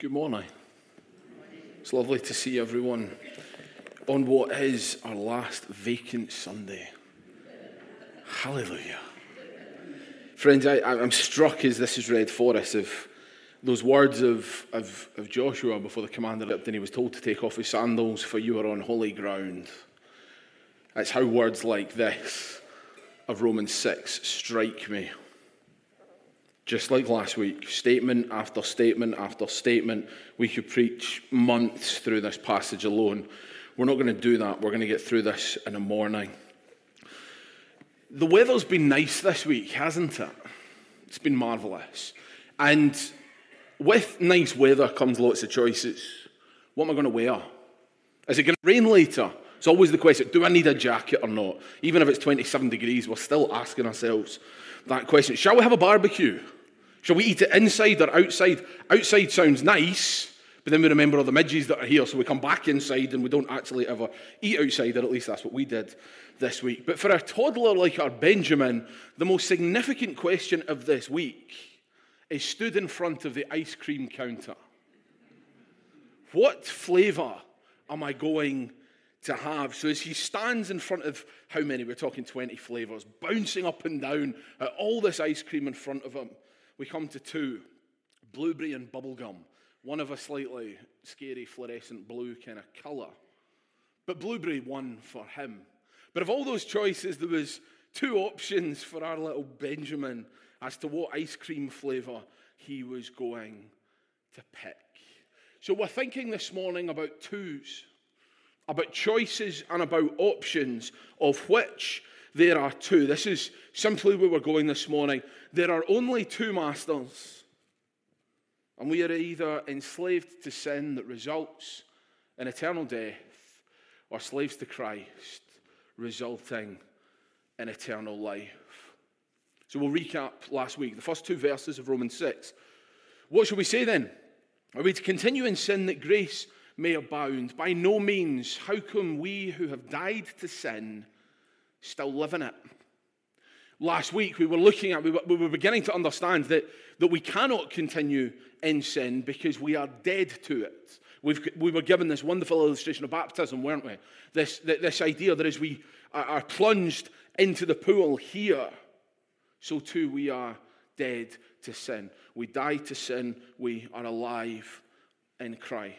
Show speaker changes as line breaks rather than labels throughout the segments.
Good morning. It's lovely to see everyone on what is our last vacant Sunday. Hallelujah. Friends, I, I'm struck as this is read for us of those words of, of, of Joshua before the commander left and he was told to take off his sandals, for you are on holy ground. It's how words like this of Romans 6 strike me. Just like last week, statement after statement after statement, we could preach months through this passage alone. We're not going to do that. We're going to get through this in a morning. The weather's been nice this week, hasn't it? It's been marvellous. And with nice weather comes lots of choices. What am I going to wear? Is it going to rain later? It's always the question do I need a jacket or not? Even if it's 27 degrees, we're still asking ourselves that question. Shall we have a barbecue? Shall we eat it inside or outside? Outside sounds nice, but then we remember all the midges that are here, so we come back inside and we don't actually ever eat outside, or at least that's what we did this week. But for a toddler like our Benjamin, the most significant question of this week is stood in front of the ice cream counter. What flavour am I going to have? So as he stands in front of how many? We're talking 20 flavours, bouncing up and down at all this ice cream in front of him we come to two blueberry and bubblegum. One of a slightly scary fluorescent blue kind of colour. But blueberry won for him. But of all those choices, there was two options for our little Benjamin as to what ice cream flavour he was going to pick. So we're thinking this morning about twos, about choices and about options, of which there are two. This is simply where we're going this morning. There are only two masters, and we are either enslaved to sin that results in eternal death, or slaves to Christ, resulting in eternal life. So we'll recap last week, the first two verses of Romans 6. What shall we say then? Are we to continue in sin that grace may abound? By no means. How come we who have died to sin still live in it? last week we were looking at, we were, we were beginning to understand that, that we cannot continue in sin because we are dead to it. We've, we were given this wonderful illustration of baptism, weren't we? This, this idea that as we are plunged into the pool here, so too we are dead to sin. We die to sin, we are alive in Christ.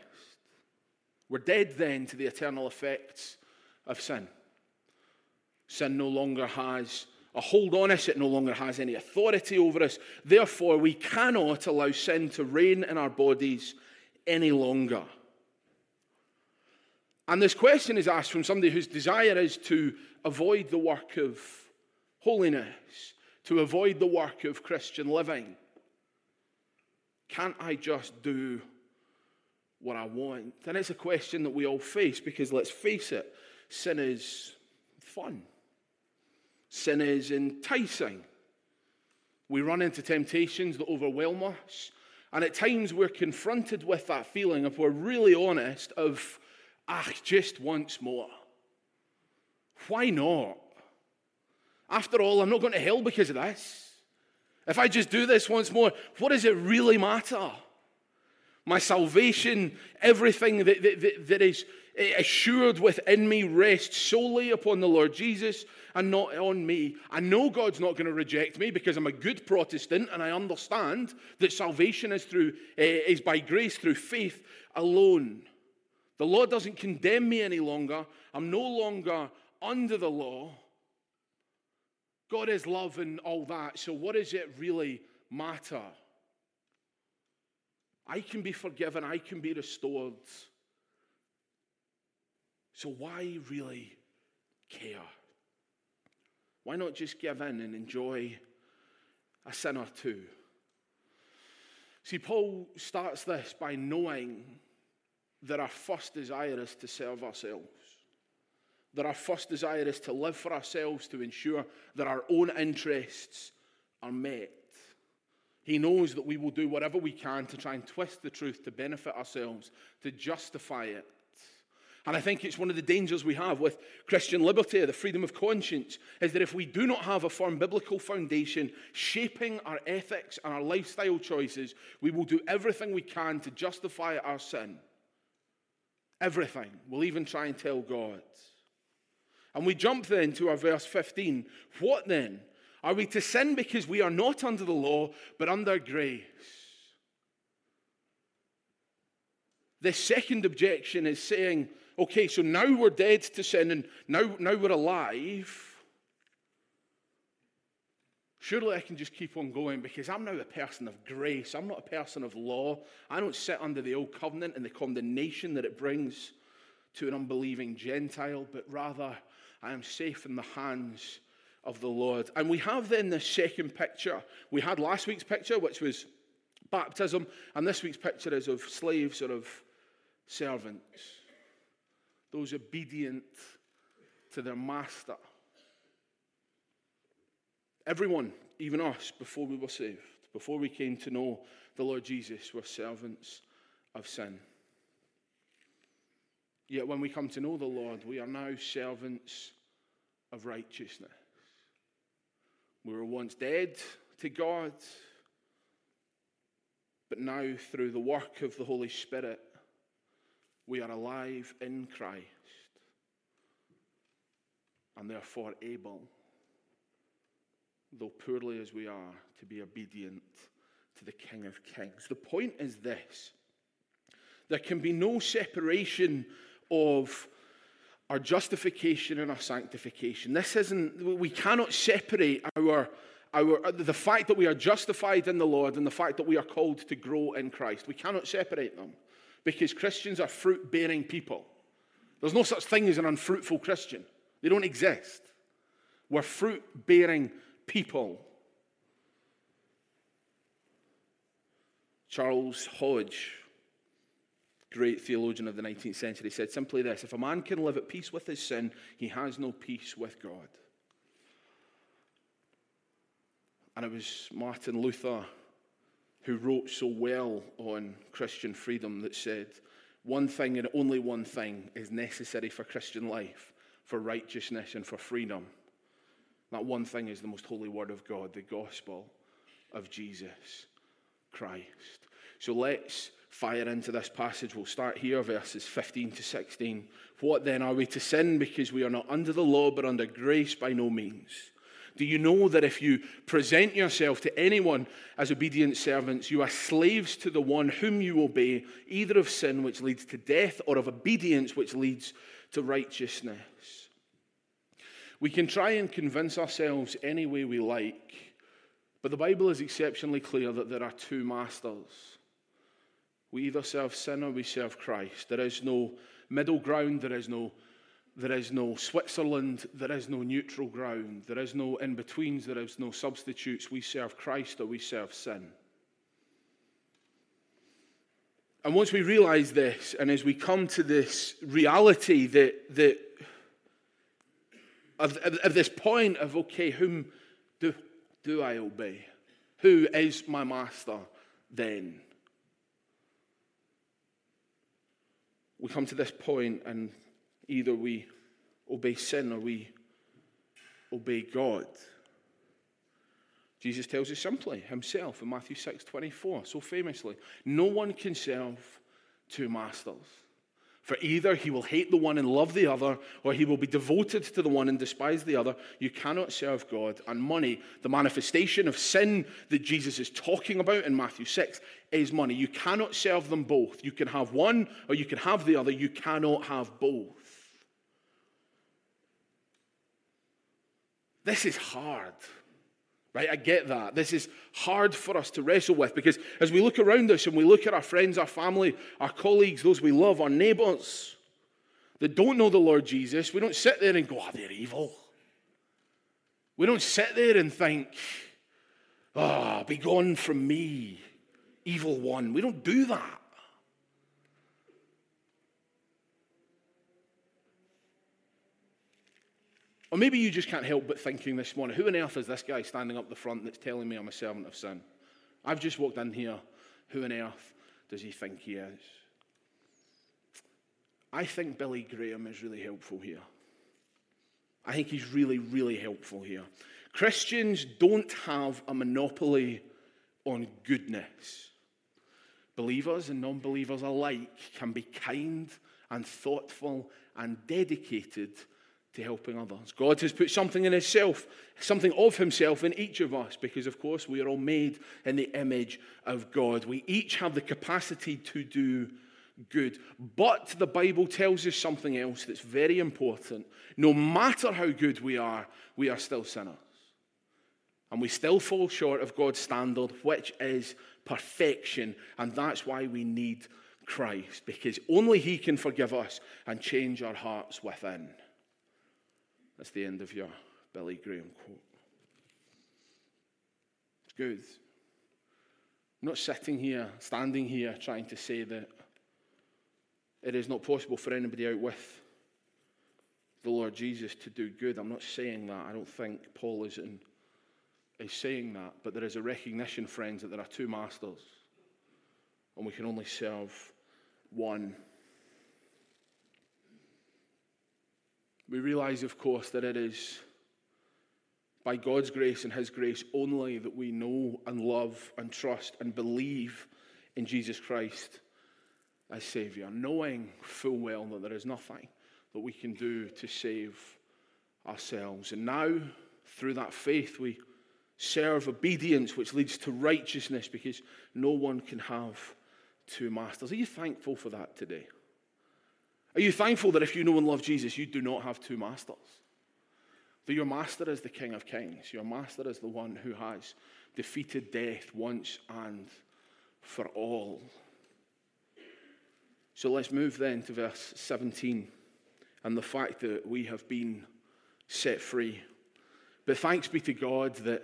We're dead then to the eternal effects of sin. Sin no longer has a hold on us. It no longer has any authority over us. Therefore, we cannot allow sin to reign in our bodies any longer. And this question is asked from somebody whose desire is to avoid the work of holiness, to avoid the work of Christian living. Can't I just do what I want? And it's a question that we all face because let's face it, sin is fun. Sin is enticing. We run into temptations that overwhelm us. And at times we're confronted with that feeling, if we're really honest, of, ah, just once more. Why not? After all, I'm not going to hell because of this. If I just do this once more, what does it really matter? My salvation, everything that, that, that is assured within me rests solely upon the Lord Jesus and not on me. I know God's not going to reject me because I'm a good Protestant and I understand that salvation is through uh, is by grace through faith alone. The law doesn't condemn me any longer. I'm no longer under the law. God is love and all that. So what does it really matter? I can be forgiven, I can be restored. So why really care? Why not just give in and enjoy a sin or two? See, Paul starts this by knowing that our first desire is to serve ourselves. That our first desire is to live for ourselves to ensure that our own interests are met. He knows that we will do whatever we can to try and twist the truth to benefit ourselves, to justify it. And I think it's one of the dangers we have with Christian liberty, the freedom of conscience, is that if we do not have a firm biblical foundation shaping our ethics and our lifestyle choices, we will do everything we can to justify our sin. Everything. We'll even try and tell God. And we jump then to our verse 15. What then? Are we to sin because we are not under the law, but under grace? The second objection is saying, okay, so now we're dead to sin and now, now we're alive. Surely I can just keep on going because I'm now a person of grace. I'm not a person of law. I don't sit under the old covenant and the condemnation that it brings to an unbelieving Gentile, but rather I am safe in the hands of the Lord. And we have then the second picture. We had last week's picture, which was baptism, and this week's picture is of slaves or of servants those obedient to their master. Everyone, even us, before we were saved, before we came to know the Lord Jesus, were servants of sin. Yet when we come to know the Lord, we are now servants of righteousness. We were once dead to God, but now through the work of the Holy Spirit, we are alive in Christ and therefore able, though poorly as we are, to be obedient to the King of Kings. The point is this there can be no separation of our justification and our sanctification. This isn't, we cannot separate our, our, the fact that we are justified in the Lord and the fact that we are called to grow in Christ. We cannot separate them because Christians are fruit bearing people. There's no such thing as an unfruitful Christian, they don't exist. We're fruit bearing people. Charles Hodge, great theologian of the 19th century, said simply this If a man can live at peace with his sin, he has no peace with God. And it was Martin Luther who wrote so well on Christian freedom that said, one thing and only one thing is necessary for Christian life, for righteousness and for freedom. That one thing is the most holy word of God, the gospel of Jesus Christ. So let's fire into this passage. We'll start here, verses 15 to 16. What then? Are we to sin because we are not under the law but under grace? By no means. Do you know that if you present yourself to anyone as obedient servants, you are slaves to the one whom you obey, either of sin, which leads to death, or of obedience, which leads to righteousness? We can try and convince ourselves any way we like, but the Bible is exceptionally clear that there are two masters. We either serve sin or we serve Christ. There is no middle ground, there is no there is no Switzerland. There is no neutral ground. There is no in betweens. There is no substitutes. We serve Christ or we serve sin. And once we realize this, and as we come to this reality that, that of, of, of this point of, okay, whom do, do I obey? Who is my master then? We come to this point and Either we obey sin or we obey God. Jesus tells us simply himself in Matthew 6 24, so famously, no one can serve two masters. For either he will hate the one and love the other, or he will be devoted to the one and despise the other. You cannot serve God and money. The manifestation of sin that Jesus is talking about in Matthew 6 is money. You cannot serve them both. You can have one or you can have the other. You cannot have both. This is hard. Right? I get that. This is hard for us to wrestle with because as we look around us and we look at our friends, our family, our colleagues, those we love, our neighbors that don't know the Lord Jesus, we don't sit there and go, oh, they're evil. We don't sit there and think, ah, oh, be gone from me, evil one. We don't do that. Or maybe you just can't help but thinking this morning, who on earth is this guy standing up the front that's telling me I'm a servant of sin? I've just walked in here. Who on earth does he think he is? I think Billy Graham is really helpful here. I think he's really, really helpful here. Christians don't have a monopoly on goodness. Believers and non believers alike can be kind and thoughtful and dedicated to helping others. God has put something in Himself, something of Himself in each of us, because of course we are all made in the image of God. We each have the capacity to do good. But the Bible tells us something else that's very important. No matter how good we are, we are still sinners. And we still fall short of God's standard, which is perfection. And that's why we need Christ, because only He can forgive us and change our hearts within. That's the end of your Billy Graham quote. It's good. I'm not sitting here, standing here, trying to say that it is not possible for anybody out with the Lord Jesus to do good. I'm not saying that. I don't think Paul is, in, is saying that. But there is a recognition, friends, that there are two masters, and we can only serve one. We realize, of course, that it is by God's grace and His grace only that we know and love and trust and believe in Jesus Christ as Saviour, knowing full well that there is nothing that we can do to save ourselves. And now, through that faith, we serve obedience, which leads to righteousness, because no one can have two masters. Are you thankful for that today? Are you thankful that if you know and love Jesus, you do not have two masters? That your master is the King of Kings, your master is the one who has defeated death once and for all. So let's move then to verse 17 and the fact that we have been set free. But thanks be to God that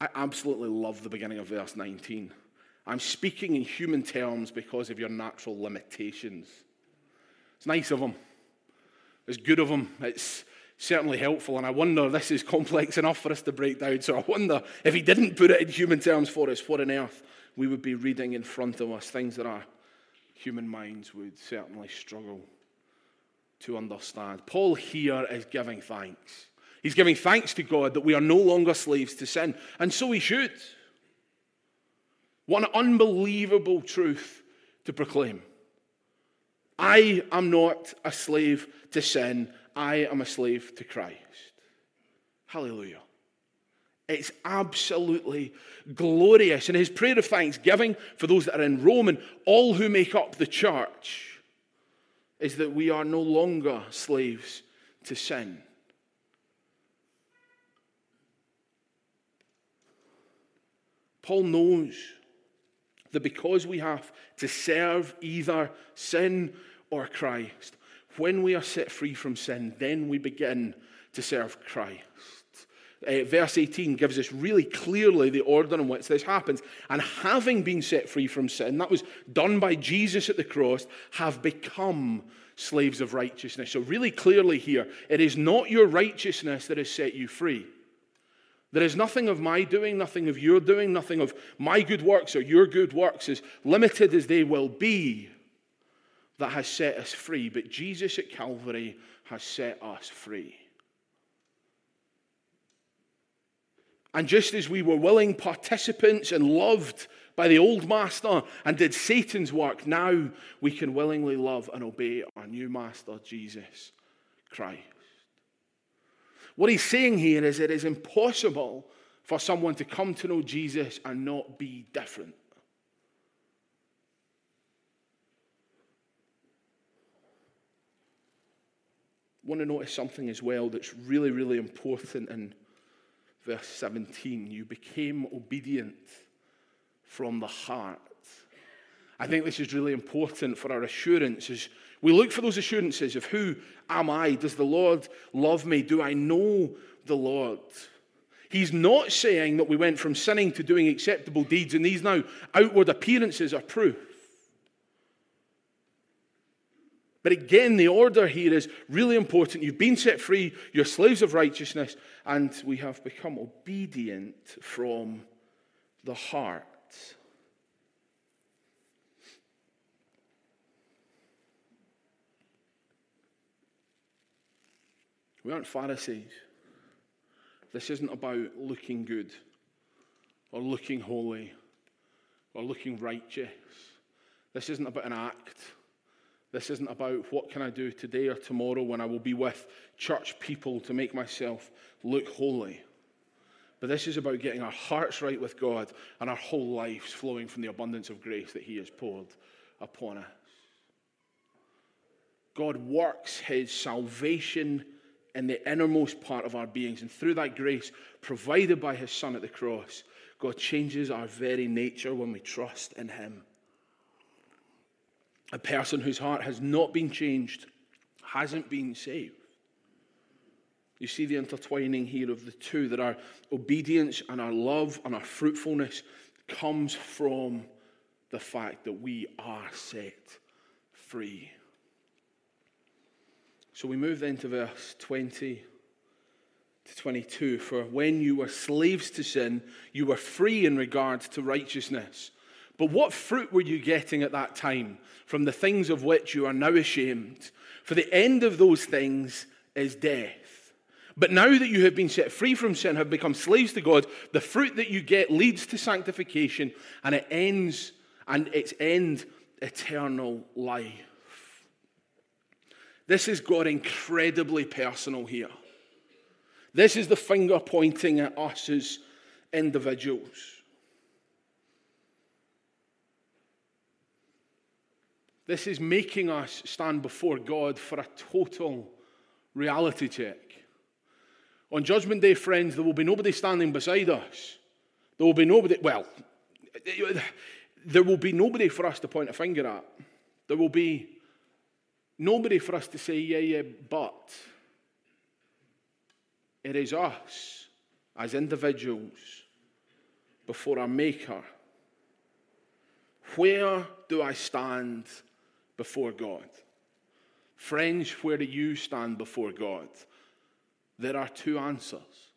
I absolutely love the beginning of verse 19. I'm speaking in human terms because of your natural limitations. It's nice of him. It's good of him. It's certainly helpful. And I wonder, this is complex enough for us to break down. So I wonder if he didn't put it in human terms for us, what on earth we would be reading in front of us, things that our human minds would certainly struggle to understand. Paul here is giving thanks. He's giving thanks to God that we are no longer slaves to sin, and so we should. What an unbelievable truth to proclaim. I am not a slave to sin, I am a slave to Christ. Hallelujah. It's absolutely glorious. And his prayer of thanksgiving for those that are in Rome and all who make up the church is that we are no longer slaves to sin. Paul knows that because we have to serve either sin or Christ, when we are set free from sin, then we begin to serve Christ uh, verse 18 gives us really clearly the order in which this happens. And having been set free from sin, that was done by Jesus at the cross, have become slaves of righteousness. So, really clearly here, it is not your righteousness that has set you free. There is nothing of my doing, nothing of your doing, nothing of my good works or your good works, as limited as they will be, that has set us free. But Jesus at Calvary has set us free. And just as we were willing participants and loved by the old master and did Satan's work, now we can willingly love and obey our new master, Jesus Christ. What he's saying here is it is impossible for someone to come to know Jesus and not be different. I want to notice something as well that's really, really important in verse 17, you became obedient from the heart. I think this is really important for our assurance as we look for those assurances of who am I? Does the Lord love me? Do I know the Lord? He's not saying that we went from sinning to doing acceptable deeds and these now outward appearances are proof. But again, the order here is really important. You've been set free, you're slaves of righteousness, and we have become obedient from the heart. We aren't Pharisees. This isn't about looking good or looking holy or looking righteous. This isn't about an act. This isn't about what can I do today or tomorrow when I will be with church people to make myself look holy. But this is about getting our hearts right with God and our whole lives flowing from the abundance of grace that He has poured upon us. God works His salvation in the innermost part of our beings. And through that grace provided by his Son at the cross, God changes our very nature when we trust in him. A person whose heart has not been changed hasn't been saved. You see the intertwining here of the two that our obedience and our love and our fruitfulness comes from the fact that we are set free. So we move then to verse 20 to 22. For when you were slaves to sin, you were free in regard to righteousness. But what fruit were you getting at that time from the things of which you are now ashamed? For the end of those things is death. But now that you have been set free from sin, have become slaves to God, the fruit that you get leads to sanctification and it ends, and its end, eternal life. This has got incredibly personal here. This is the finger pointing at us as individuals. This is making us stand before God for a total reality check. On Judgment Day, friends, there will be nobody standing beside us. There will be nobody, well, there will be nobody for us to point a finger at. There will be Nobody for us to say, yeah, yeah, but. It is us as individuals before our Maker. Where do I stand before God? Friends, where do you stand before God? There are two answers.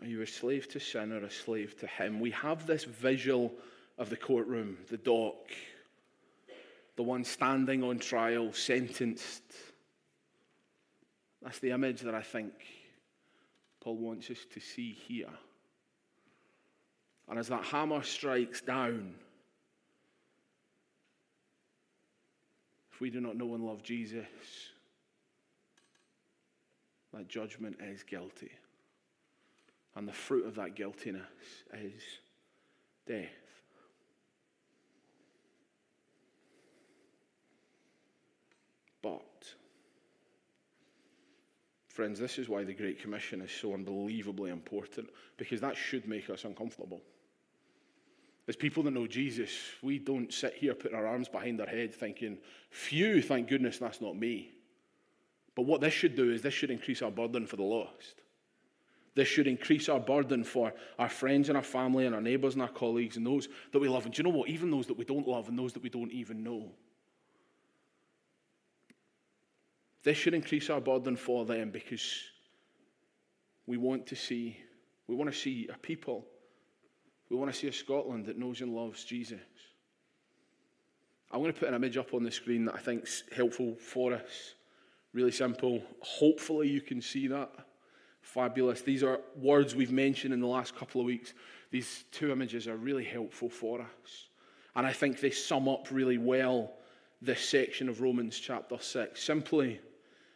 Are you a slave to sin or a slave to him? We have this visual of the courtroom, the dock, the one standing on trial, sentenced. That's the image that I think Paul wants us to see here. And as that hammer strikes down, if we do not know and love Jesus, that judgment is guilty. And the fruit of that guiltiness is death. But, friends, this is why the Great Commission is so unbelievably important, because that should make us uncomfortable. As people that know Jesus, we don't sit here putting our arms behind our head thinking, phew, thank goodness that's not me. But what this should do is this should increase our burden for the lost. This should increase our burden for our friends and our family and our neighbours and our colleagues and those that we love. And do you know what? Even those that we don't love and those that we don't even know. This should increase our burden for them because we want to see, we want to see a people, we want to see a Scotland that knows and loves Jesus. I'm going to put an image up on the screen that I think is helpful for us. Really simple. Hopefully, you can see that. Fabulous. These are words we've mentioned in the last couple of weeks. These two images are really helpful for us. And I think they sum up really well this section of Romans chapter 6. Simply,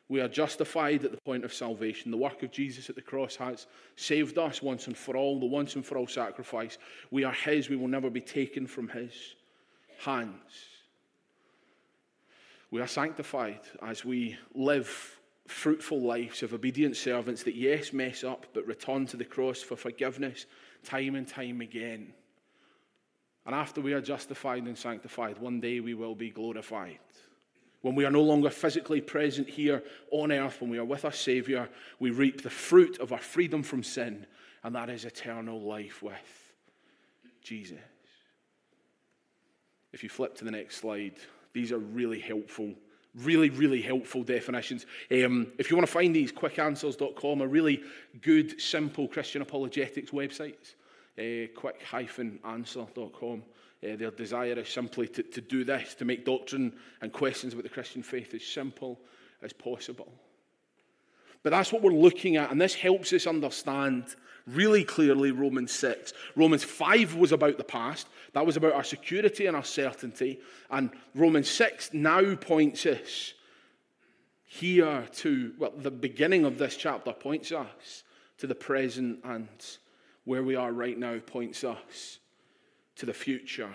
we are justified at the point of salvation. The work of Jesus at the cross has saved us once and for all, the once and for all sacrifice. We are His, we will never be taken from His hands. We are sanctified as we live fruitful lives of obedient servants that, yes, mess up, but return to the cross for forgiveness time and time again. And after we are justified and sanctified, one day we will be glorified. When we are no longer physically present here on earth, when we are with our Savior, we reap the fruit of our freedom from sin, and that is eternal life with Jesus. If you flip to the next slide, these are really helpful Really, really helpful definitions. Um, if you want to find these, quickanswers.com are really good, simple Christian apologetics websites. Uh, quick-answer.com. Uh, their desire is simply to, to do this, to make doctrine and questions about the Christian faith as simple as possible. But that's what we're looking at, and this helps us understand really clearly Romans 6. Romans 5 was about the past, that was about our security and our certainty. And Romans 6 now points us here to, well, the beginning of this chapter points us to the present, and where we are right now points us to the future.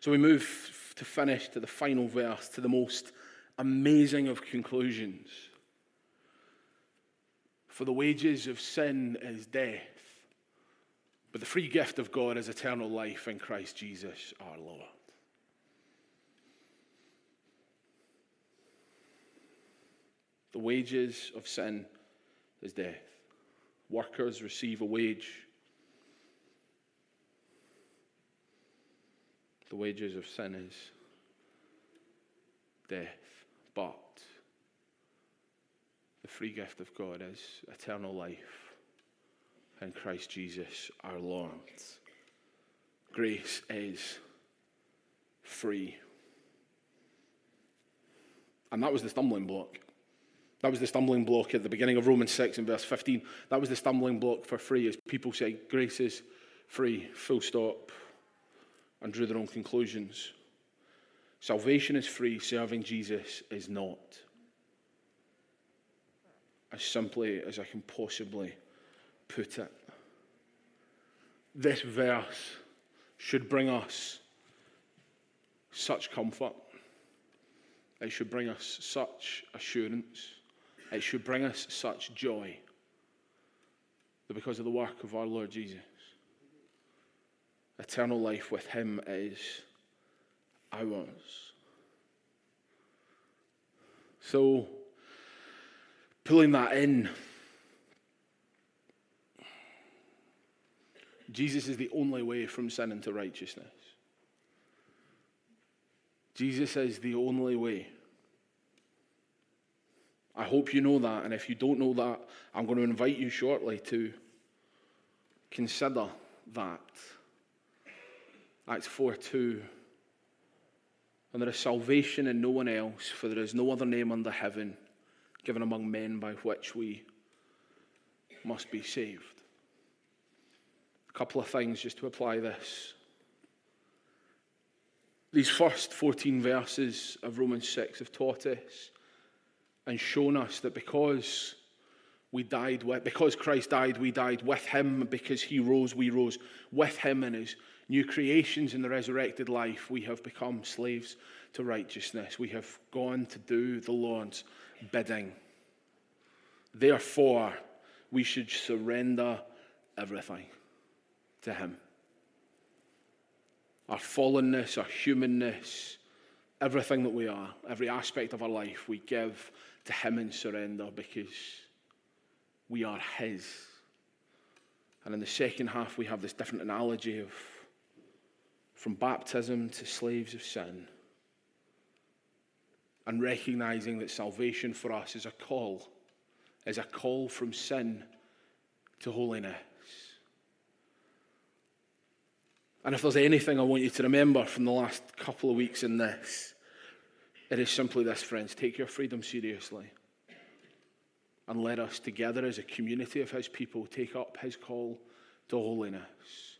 So we move to finish to the final verse, to the most amazing of conclusions. For the wages of sin is death, but the free gift of God is eternal life in Christ Jesus our Lord. The wages of sin is death. Workers receive a wage. The wages of sin is death. But free gift of God is eternal life in Christ Jesus our Lord. Grace is free. And that was the stumbling block. That was the stumbling block at the beginning of Romans 6 and verse 15. That was the stumbling block for free as people say, grace is free, full stop, and drew their own conclusions. Salvation is free, serving Jesus is not as simply as I can possibly put it. This verse should bring us such comfort. It should bring us such assurance. It should bring us such joy that because of the work of our Lord Jesus, eternal life with Him is ours. So, pulling that in. Jesus is the only way from sin into righteousness. Jesus is the only way. I hope you know that, and if you don't know that, I'm going to invite you shortly to consider that. Acts 4 2. And there is salvation in no one else, for there is no other name under heaven given among men by which we must be saved. A couple of things just to apply this. These first 14 verses of Romans 6 have taught us and shown us that because we died with, because Christ died, we died with him. Because he rose, we rose with him in his new creations in the resurrected life. We have become slaves to righteousness. We have gone to do the Lord's bidding. Therefore, we should surrender everything to Him. Our fallenness, our humanness, everything that we are, every aspect of our life, we give to Him in surrender because we are His. And in the second half, we have this different analogy of from baptism to slaves of sin and recognizing that salvation for us is a call, is a call from sin to holiness. And if there's anything I want you to remember from the last couple of weeks in this, it is simply this, friends take your freedom seriously. And let us together as a community of His people take up His call to holiness.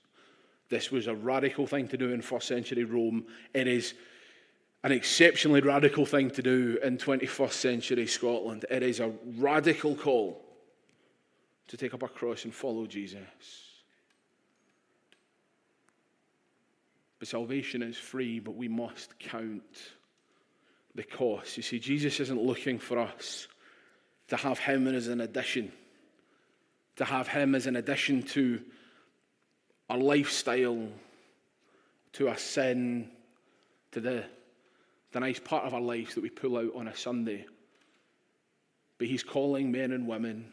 This was a radical thing to do in first century Rome. It is an exceptionally radical thing to do in 21st century Scotland. It is a radical call to take up our cross and follow Jesus. But salvation is free, but we must count the cost. You see, Jesus isn't looking for us to have Him as an addition, to have Him as an addition to our lifestyle, to our sin, to the, the nice part of our lives that we pull out on a Sunday. But He's calling men and women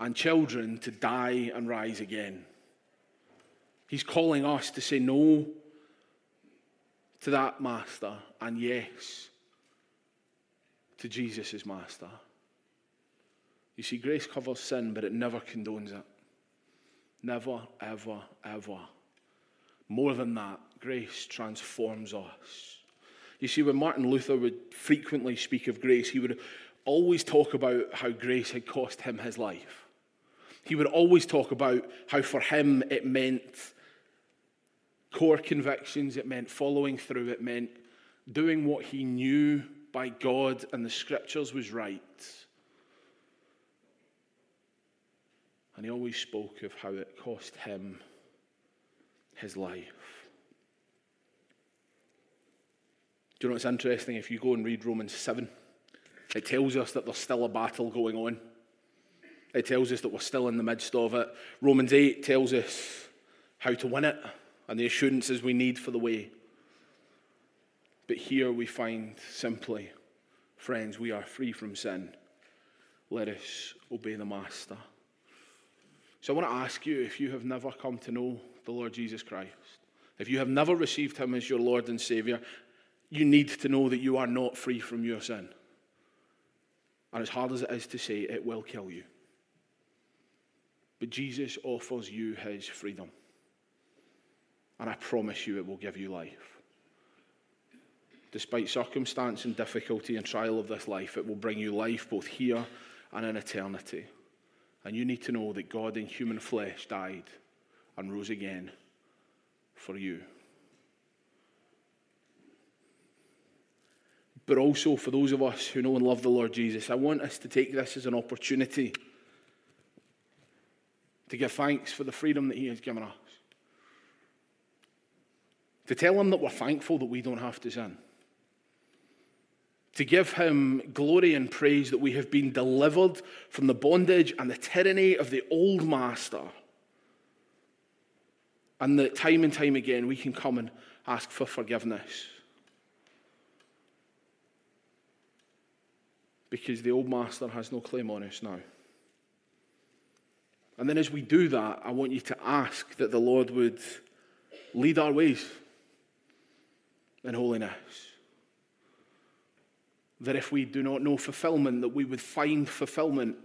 and children to die and rise again. He's calling us to say no to that master and yes to Jesus as master. You see, grace covers sin, but it never condones it. Never, ever, ever. More than that, grace transforms us. You see, when Martin Luther would frequently speak of grace, he would always talk about how grace had cost him his life. He would always talk about how for him it meant core convictions, it meant following through, it meant doing what he knew by God and the scriptures was right. And he always spoke of how it cost him his life. Do you know what's interesting? If you go and read Romans 7, it tells us that there's still a battle going on. It tells us that we're still in the midst of it. Romans 8 tells us how to win it and the assurances we need for the way. But here we find simply, friends, we are free from sin. Let us obey the Master. So I want to ask you if you have never come to know the Lord Jesus Christ, if you have never received him as your Lord and Savior, you need to know that you are not free from your sin. And as hard as it is to say, it will kill you. But Jesus offers you his freedom. And I promise you it will give you life. Despite circumstance and difficulty and trial of this life, it will bring you life both here and in eternity. And you need to know that God in human flesh died and rose again for you. But also for those of us who know and love the Lord Jesus, I want us to take this as an opportunity to give thanks for the freedom that He has given us. To tell him that we're thankful that we don't have to sin, to give him glory and praise that we have been delivered from the bondage and the tyranny of the old master, and that time and time again we can come and ask for forgiveness. Because the old master has no claim on us now. And then, as we do that, I want you to ask that the Lord would lead our ways in holiness. That if we do not know fulfillment, that we would find fulfillment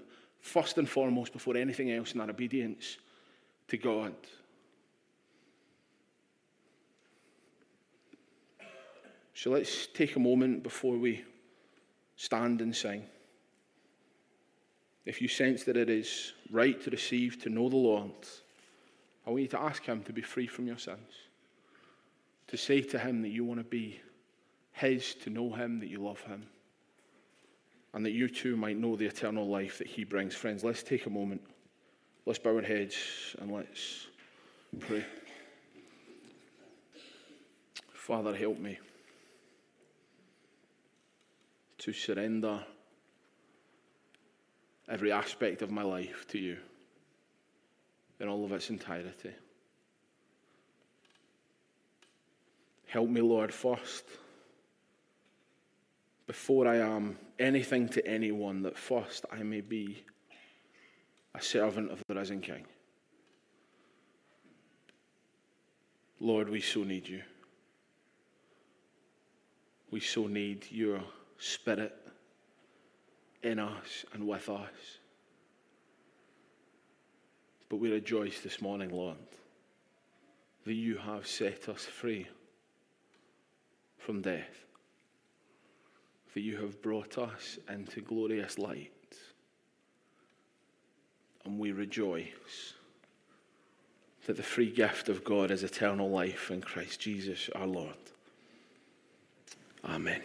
first and foremost before anything else in our obedience to God. So let's take a moment before we stand and sing. If you sense that it is right to receive, to know the Lord, I want you to ask Him to be free from your sins to say to him that you want to be his, to know him, that you love him, and that you too might know the eternal life that he brings. Friends, let's take a moment. Let's bow our heads and let's pray. Father, help me to surrender every aspect of my life to you in all of its entirety. Help me, Lord, first, before I am anything to anyone, that first I may be a servant of the risen King. Lord, we so need you. We so need your spirit in us and with us. But we rejoice this morning, Lord, that you have set us free from death, that you have brought us into glorious light. And we rejoice that the free gift of God is eternal life in Christ Jesus our Lord. Amen.